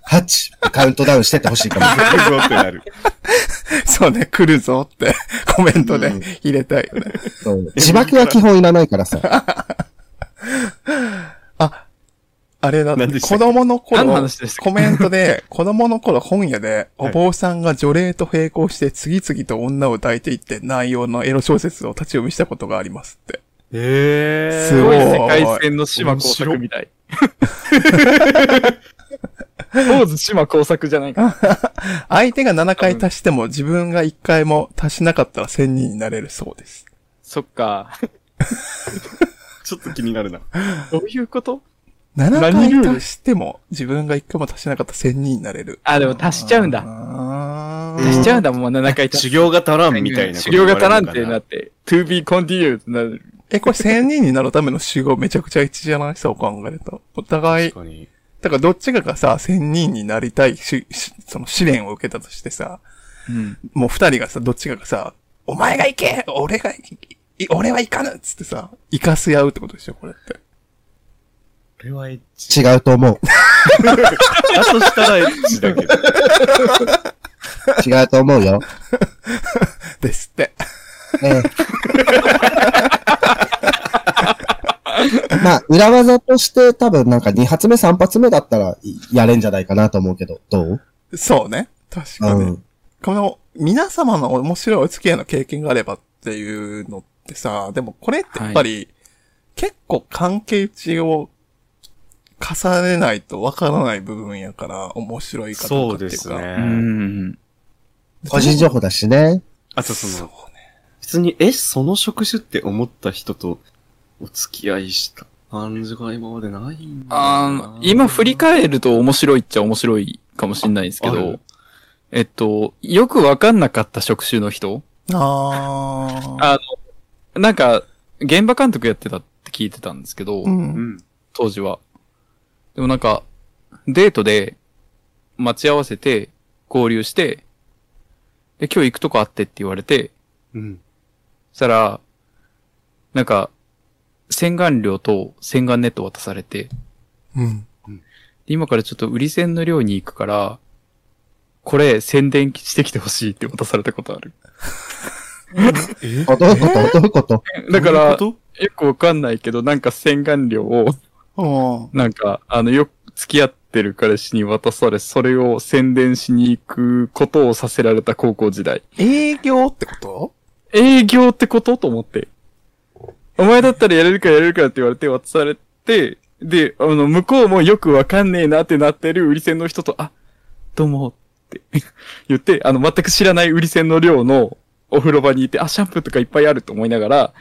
8、カウントダウンしてってほしいかも。行くぞってなる。そうね、来るぞってコメントで入れたいよね。そう字幕は基本いらないからさ。あ、あれだ何でしたっけ？子供の頃何のコメントで、[LAUGHS] 子供の頃本屋で、お坊さんが除霊と並行して次々と女を抱いていって内容のエロ小説を立ち読みしたことがありますって。えすごいすごい世界線の島工作みたい。ポーズ島工作じゃないか。[LAUGHS] 相手が7回足しても自分が1回も足しなかったら1000人になれるそうです。そっか。[LAUGHS] ちょっと気になるな。どういうこと？7何ルール回足しても自分が1回も足しなかったら1000人になれる。あ、でも足しちゃうんだ。足しちゃうんだもん、7回足修行が足らんみたいな。修行が足らんってなって、to be continued ってなる。え、これ1000人になるための集合めちゃくちゃ一致じゃない？そう考えると。お互い、確かに。だからどっちかがさ、1000人になりたいし、しその試練を受けたとしてさ、うん。もう二人がさ、どっちかがさ、お前が行け俺がい、い俺は行かぬっつってさ、行かせ合うってことでしょ、これって。これはエッチ。違うと思う。だとしたらエッチだけど。違うと思うよ。ですって。ええ [LAUGHS] まあ、裏技として多分なんか2発目3発目だったらやれんじゃないかなと思うけど、どう？そうね。確かに。うん。この、皆様の面白いお付き合いの経験があればっていうのってさ、でもこれってやっぱり、結構関係値を重ねないとわからない部分やから、面白いかどうかっていうか。そうですねう。ん。個人情報だしね。あとそそうの、普通に、え、その職種って思った人とお付き合いした感じが今までないんだよあ今振り返ると面白いっちゃ面白いかもしれないですけど、えっと、よくわかんなかった職種の人あー。あの、なんか、現場監督やってたって聞いてたんですけど、う。うんん。当時は。でもなんか、デートで待ち合わせて、合流して、で、今日行くとこあってって言われて、うん。そしたら、なんか、洗顔料と洗顔ネット渡されて、うん。で今からちょっと売り線の寮に行くから、これ宣伝してきてほしいって渡されたことある。[LAUGHS] え？あどういうこと？どういうこと？だから、よくわかんないけど、なんか洗顔料を、うん。なんか、あの、よく付き合ってる彼氏に渡され、それを宣伝しに行くことをさせられた高校時代。営業ってこと？営業ってこと？と思って。お前だったらやれるかやれるかって言われて渡されて、で、あの、向こうもよくわかんねえなってなってる売り線の人と、あ、どうも、って [LAUGHS] 言って、あの、全く知らない売り線の量のお風呂場にいて、あ、シャンプーとかいっぱいあると思いながら、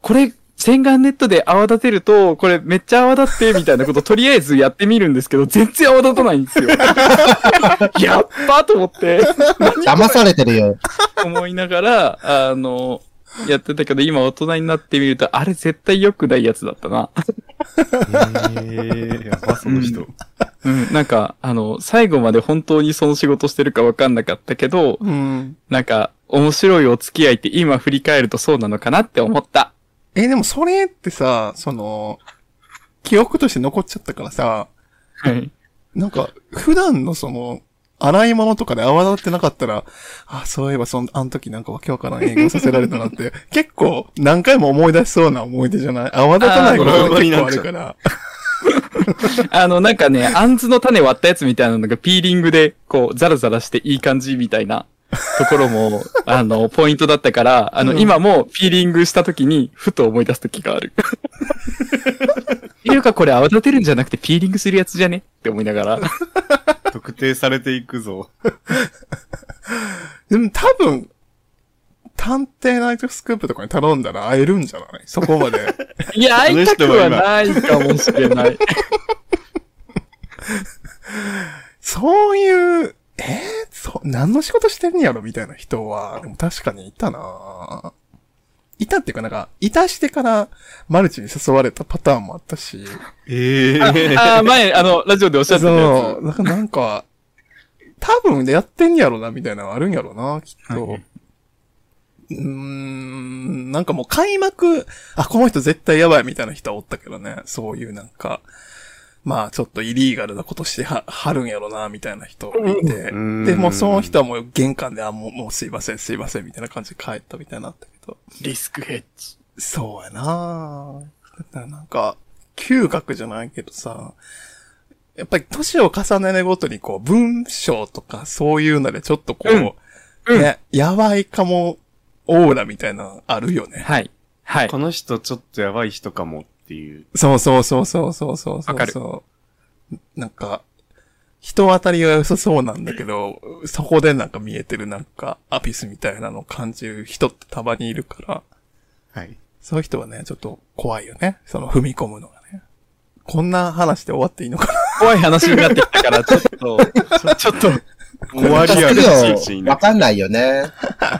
これ、洗顔ネットで泡立てると、これめっちゃ泡立って、みたいなことをとりあえずやってみるんですけど、全然泡立たないんですよ。[LAUGHS] やっばと思って、[LAUGHS] 騙されてるよ。思いながら、あの、やってたけど、今大人になってみると、あれ絶対良くないやつだったな。ええやば、その人。うん、なんか、あの、最後まで本当にその仕事してるかわかんなかったけど、うん。なんか、面白いお付き合いって今振り返るとそうなのかなって思った。え、でもそれってさ、その、記憶として残っちゃったからさ、はい。なんか、普段のその、洗い物とかで泡立ってなかったら、あ、そういえばその、あの時なんかわけわからん営業させられたなって、[LAUGHS] 結構何回も思い出しそうな思い出じゃない？泡立たないことが結構あるから。[LAUGHS] あの、なんかね、あんずの種割ったやつみたいなのがピーリングで、こう、ザラザラしていい感じみたいなところも、あの、ポイントだったから、あの、うん今もピーリングした時に、ふと思い出す時がある。[LAUGHS] っていうかこれ泡立てるんじゃなくてピーリングするやつじゃねって思いながら。特定されていくぞ。[LAUGHS] でも多分、探偵ナイトスクープとかに頼んだら会えるんじゃない？そこまで。[LAUGHS] いや、会いたくはないかもしれない。そういう、え？ー、何の仕事してんやろみたいな人は、でも確かにいたな。いたっていうかなんか、いたしてからマルチに誘われたパターンもあったし、ええ。ああ、前、あの、ラジオでおっしゃってたやそう、なんかなんか、多分やってんやろな、みたいなのあるんやろな、きっと。はうーん、なんかもう開幕、あ、この人絶対やばいみたいな人はおったけどね、そういうなんか、まあちょっとイリーガルなことしては、[LAUGHS] はるんやろな、みたいな人いて、うんで、もうその人はもう玄関で、あ、もう、もうすいません、すいません、みたいな感じで帰ったみたいになったけど、つ。リスクヘッジ。そうやななんか、嗅覚じゃないけどさ、やっぱり年を重ねるごとにこう、文章とかそういうのでちょっとこう、うんうんね、やばいかも、オーラみたいなのあるよね。はい。はい。この人ちょっとやばい人かもっていう。そうそうそうそうそうそうそう。わかるなんか、人当たりは良さそうなんだけど、そこでなんか見えてるなんか、アピスみたいなのを感じる人ってたまにいるから、はい。そういう人はね、ちょっと怖いよね。その踏み込むのがね。こんな話で終わっていいのかな？怖い話になってきたから、[LAUGHS] ちょっと、ちょっと、怖リアルなシーンになわかんないよね。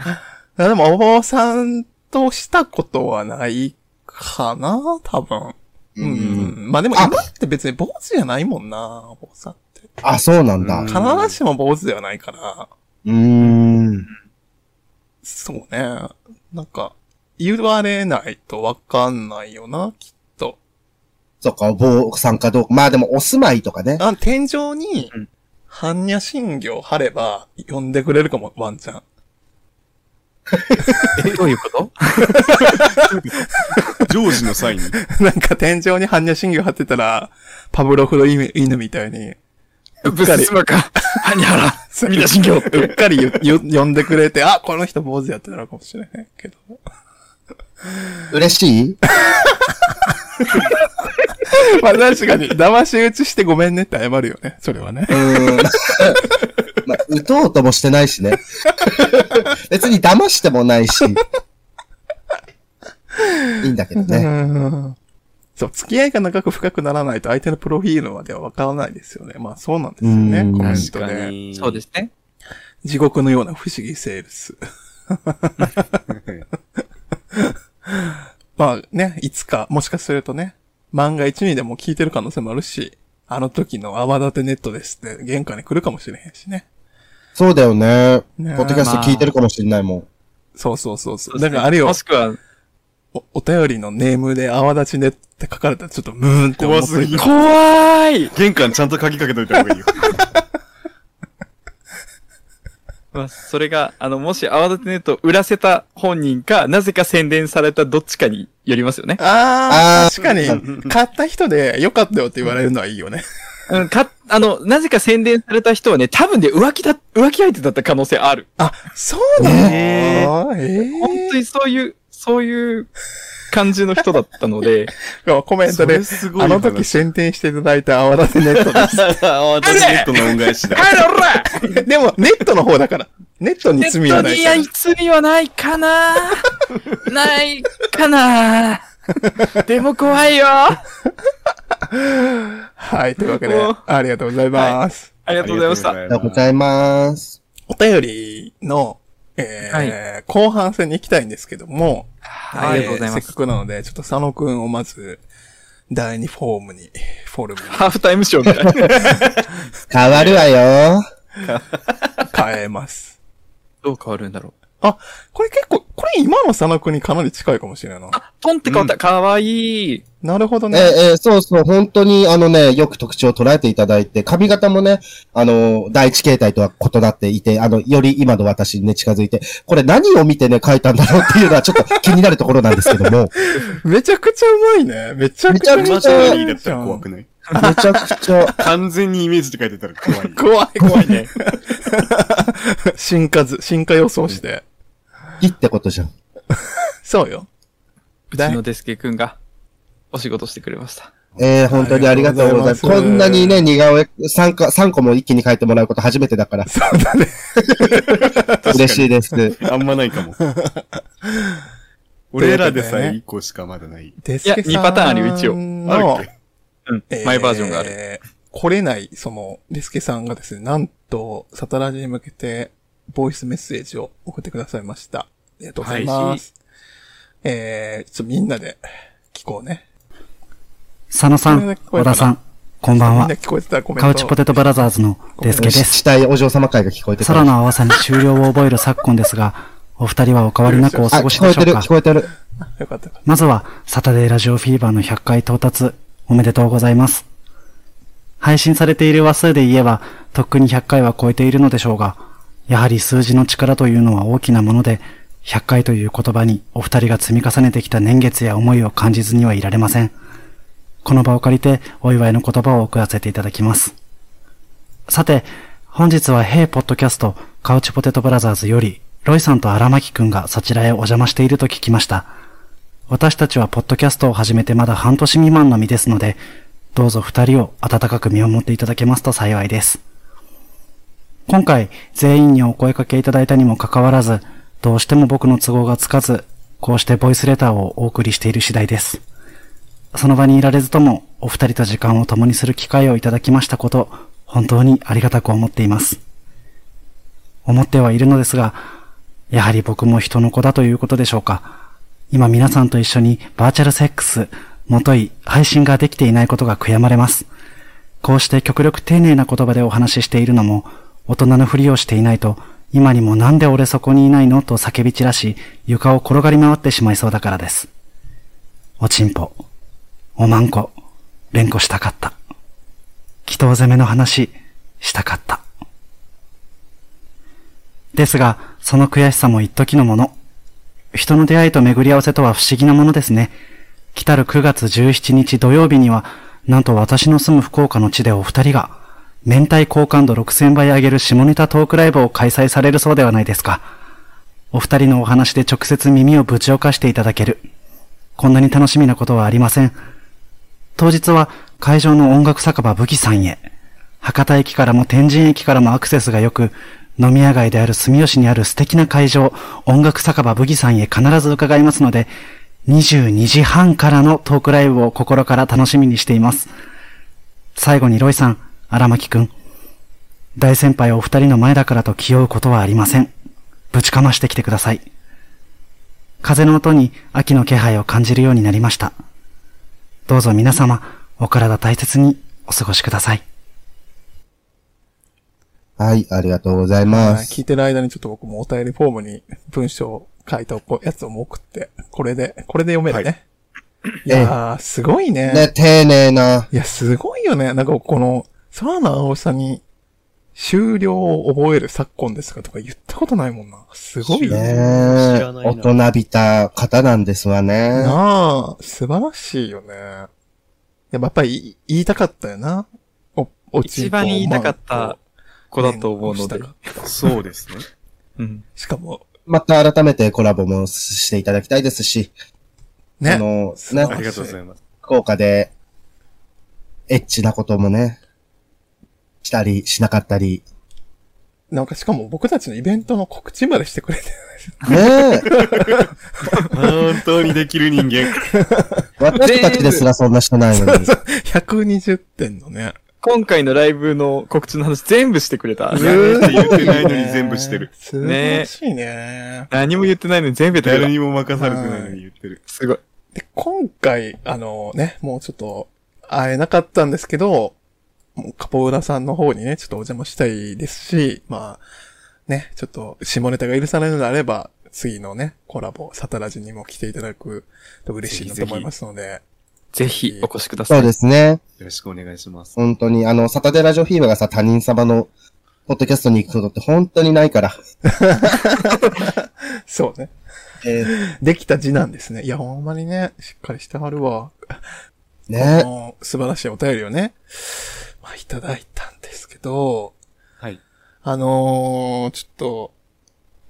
[LAUGHS] でも、お坊さんとしたことはないかな多分。うん。まあでも今って別に坊主じゃないもんな、お坊さんって。あ、そうなんだ。うん必ずしも坊主ではないから。うーん。そうね。なんか、言われないとわかんないよな、きっと。そっか、坊さんかどうか。まあでも、お住まいとかね。あ、天井にうん、般若心経貼れば、呼んでくれるかも、ワンちゃん。[LAUGHS] どういうこと？ジョージの際に。[LAUGHS] なんか天井に般若心経貼ってたら、パブロフの犬犬みたいに、ブススマか、ハニハラ、みんな信教って。うっかり呼んでくれて、あ、この人坊主やってたのかもしれへんけど。嬉しい？[LAUGHS] [LAUGHS] まあ確かに、騙し討ちしてごめんねって謝るよね、それはね。うーん。まあ、打とうともしてないしね。[LAUGHS] 別に騙してもないし。いいんだけどうね。んそう、付き合いが長く深くならないと相手のプロフィールまではわからないですよね。まあそうなんですよね、うんコメン確かトで。に。そうですね。地獄のような不思議セールス。[LAUGHS] まあね、いつか、もしかするとね、万が一にでも聞いてる可能性もあるし、あの時の泡立てネットですって玄関に来るかもしれへんしね。そうだよね。ねポッドキャスト聞いてるかもしれないもん。そうそうそうそう。だからあれよも、しくは、おお便りのネームで泡立ちねって書かれたらちょっとムーンって思って怖すぎる怖い玄関ちゃんと鍵かけといた方がいいよ。まあ、それが、あの、もし泡立てネットを売らせた本人か、なぜか宣伝されたどっちかによりますよね。ああ、あー確かに、買った人で良かったよって言われるのはいいよね。うん、か、あの、なぜか宣伝された人はね、多分で浮気だ、浮気相手だった可能性ある。あ、そうなのえええ本当にそういう、そういう感じの人だったので、[LAUGHS] コメントであの時宣伝していただいた泡立てネットです。私ネットの恩返しだ。帰れおらでも、ネットの方だから。ネットに罪はないから。罪はないかな [LAUGHS] ないかなでも怖いよあはい、というわけでありがとうございます。りがとうございました。ありがとうございます。お便りの、えー後半戦に行きたいんですけども、ありがとうございます。えーせっか。くなので、ちょっと佐野くんをまず、第2フォームに、フォルムに。[LAUGHS] ハーフタイムショーみたいな。[LAUGHS] 変わるわよ。変えます。どう変わる。んだろう。あ、これ結構、これ今の佐野くんにかなり近いかもしれないな。トンって変わった。かわいい。なるほどえね。えそうそう、本当にあのね、よく特徴を捉えていただいて、髪型もね、あの、第一形態とは異なっていて、あの、より今の私にね、近づいて、これ何を見てね、書いたんだろうっていうのはちょっと気になるところなんですけども、[LAUGHS] めちゃくちゃうまいね。めちゃくちゃめちゃくちゃマジョリーだったら怖くない？[LAUGHS] めちゃくちゃ、完全にイメージって書いてたら怖い。怖い怖いね。[LAUGHS] 進化図、進化予想して。いいってことじゃん。[LAUGHS] そうよ。うちのデスケ君がお仕事してくれました。えー、本当にありがとうございます。ますこんなにね、似顔絵3か、三個も一気に書いてもらうこと初めてだから、そうだね。[LAUGHS] 嬉しいです。あんまないかも。俺らでさえ1個しかまだない。デスいや二パターンあるよ一応のあるっけ？うん。えーマイバージョンがある。来れない、その、デスケさんがですね、なんと、サタラジに向けて、ボイスメッセージを送ってくださいました。ありがとうございます。えー、ちょっとみんなで聞こうね。佐野さん、小田さん、こんばんはみんな。聞こえてた？らコメント。カウチポテトブラザーズのデスケです。死体お嬢様会が聞こえてた。空の淡さに終了を覚える昨今ですが、お二人はお変わりなくおあ、過ごし聞こえてる、でしょうか？聞こえてる。よかったよかっまずは、サタデーラジオフィーバーの100回到達、おめでとうございます。配信されている話数で言えば、とっくに100回は超えているのでしょうが、やはり数字の力というのは大きなもので、100回という言葉にお二人が積み重ねてきた年月や思いを感じずにはいられません。この場を借りて、お祝いの言葉を送らせていただきます。さて、本日は、ヘイポッドキャスト、カウチポテトブラザーズより、ロイさんと荒牧くんがそちらへお邪魔していると聞きました。私たちはポッドキャストを始めてまだ半年未満の身ですので、どうぞ二人を温かく見守っていただけますと幸いです。今回、全員にお声かけいただいたにもかかわらず、どうしても僕の都合がつかず、こうしてボイスレターをお送りしている次第です。その場にいられずとも、お二人と時間を共にする機会をいただきましたこと、本当にありがたく思っています。思ってはいるのですが、やはり僕も人の子だということでしょうか。今皆さんと一緒にバーチャルセックス、もとい配信ができていないことが悔やまれます。こうして極力丁寧な言葉でお話ししているのも、大人のふりをしていないと、今にもなんで俺そこにいないのと叫び散らし、床を転がり回ってしまいそうだからです。おちんぽ、おまんこ、連呼したかった。祈祷攻めの話、したかった。ですが、その悔しさも一時のもの。人の出会いと巡り合わせとは不思議なものですね。来たる9月17日土曜日には、なんと私の住む福岡の地でお二人が、明太好感度6000倍上げる下ネタトークライブを開催されるそうではないですか。お二人のお話で直接耳をぶちおかしていただける。こんなに楽しみなことはありません。当日は会場の音楽酒場武器さんへ。博多駅からも天神駅からもアクセスが良く、飲み屋街である住吉にある素敵な会場、音楽酒場武器さんへ必ず伺いますので、22時半からのトークライブを心から楽しみにしています。最後にロイさん、荒牧くん。大先輩お二人の前だからと気負うことはありません。ぶちかましてきてください。風の音に秋の気配を感じるようになりました。どうぞ皆様、お体大切にお過ごしください。はい、ありがとうございた。ます。はい聞いてる間にちょっと僕もお便りフォームに文章を書いたやつをもう送って、これで、これで読めるね。い、やー、すごいね。ね、丁寧な。いや、すごいよね。なんかこの、空の青さに終了を覚える昨今ですかとか言ったことないもんな。すごいねね。え知らないな大人びた方なんですわね。なあ、素晴らしいよね。やっぱやっぱり言いたかったよな。お、おちん一ぽ番言いたかっまあた子だと思うのでそうですね。うん。しかも、また改めてコラボもしていただきたいですし。ね。の、ねありがとうございます。福岡で、エッチなこともね、したり、しなかったり。なんかしかも僕たちのイベントの告知までしてくれて、ねえ。本当にできる人間。私たちですらそんなしてないのに。[LAUGHS] 120点のね。今回のライブの告知の話全部してくれた。やめて言ってないのに全部してる。素晴らしいね。何も言ってないのに全部やって。誰にも任されてないのに言ってる。すごい。で、今回、あのね、もうちょっと会えなかったんですけど、カポウラさんの方にね、ちょっとお邪魔したいですし、まあ、ね、ちょっと下ネタが許されるのであれば、次のね、コラボ、サタラジにも来ていただくと嬉しいなと思いますので、ぜひお越しください。そうですね。よろしくお願いします。本当に、あの、サタデーラジオフィーバーがさ、他人様の、ポッドキャストに行くことって本当にないから。[LAUGHS] そうね。えーできた字なんですね。いや、ほんまにね、しっかりしてはるわ。ね素晴らしいお便りをね、まあ、いただいたんですけど、はい。あのーちょっと、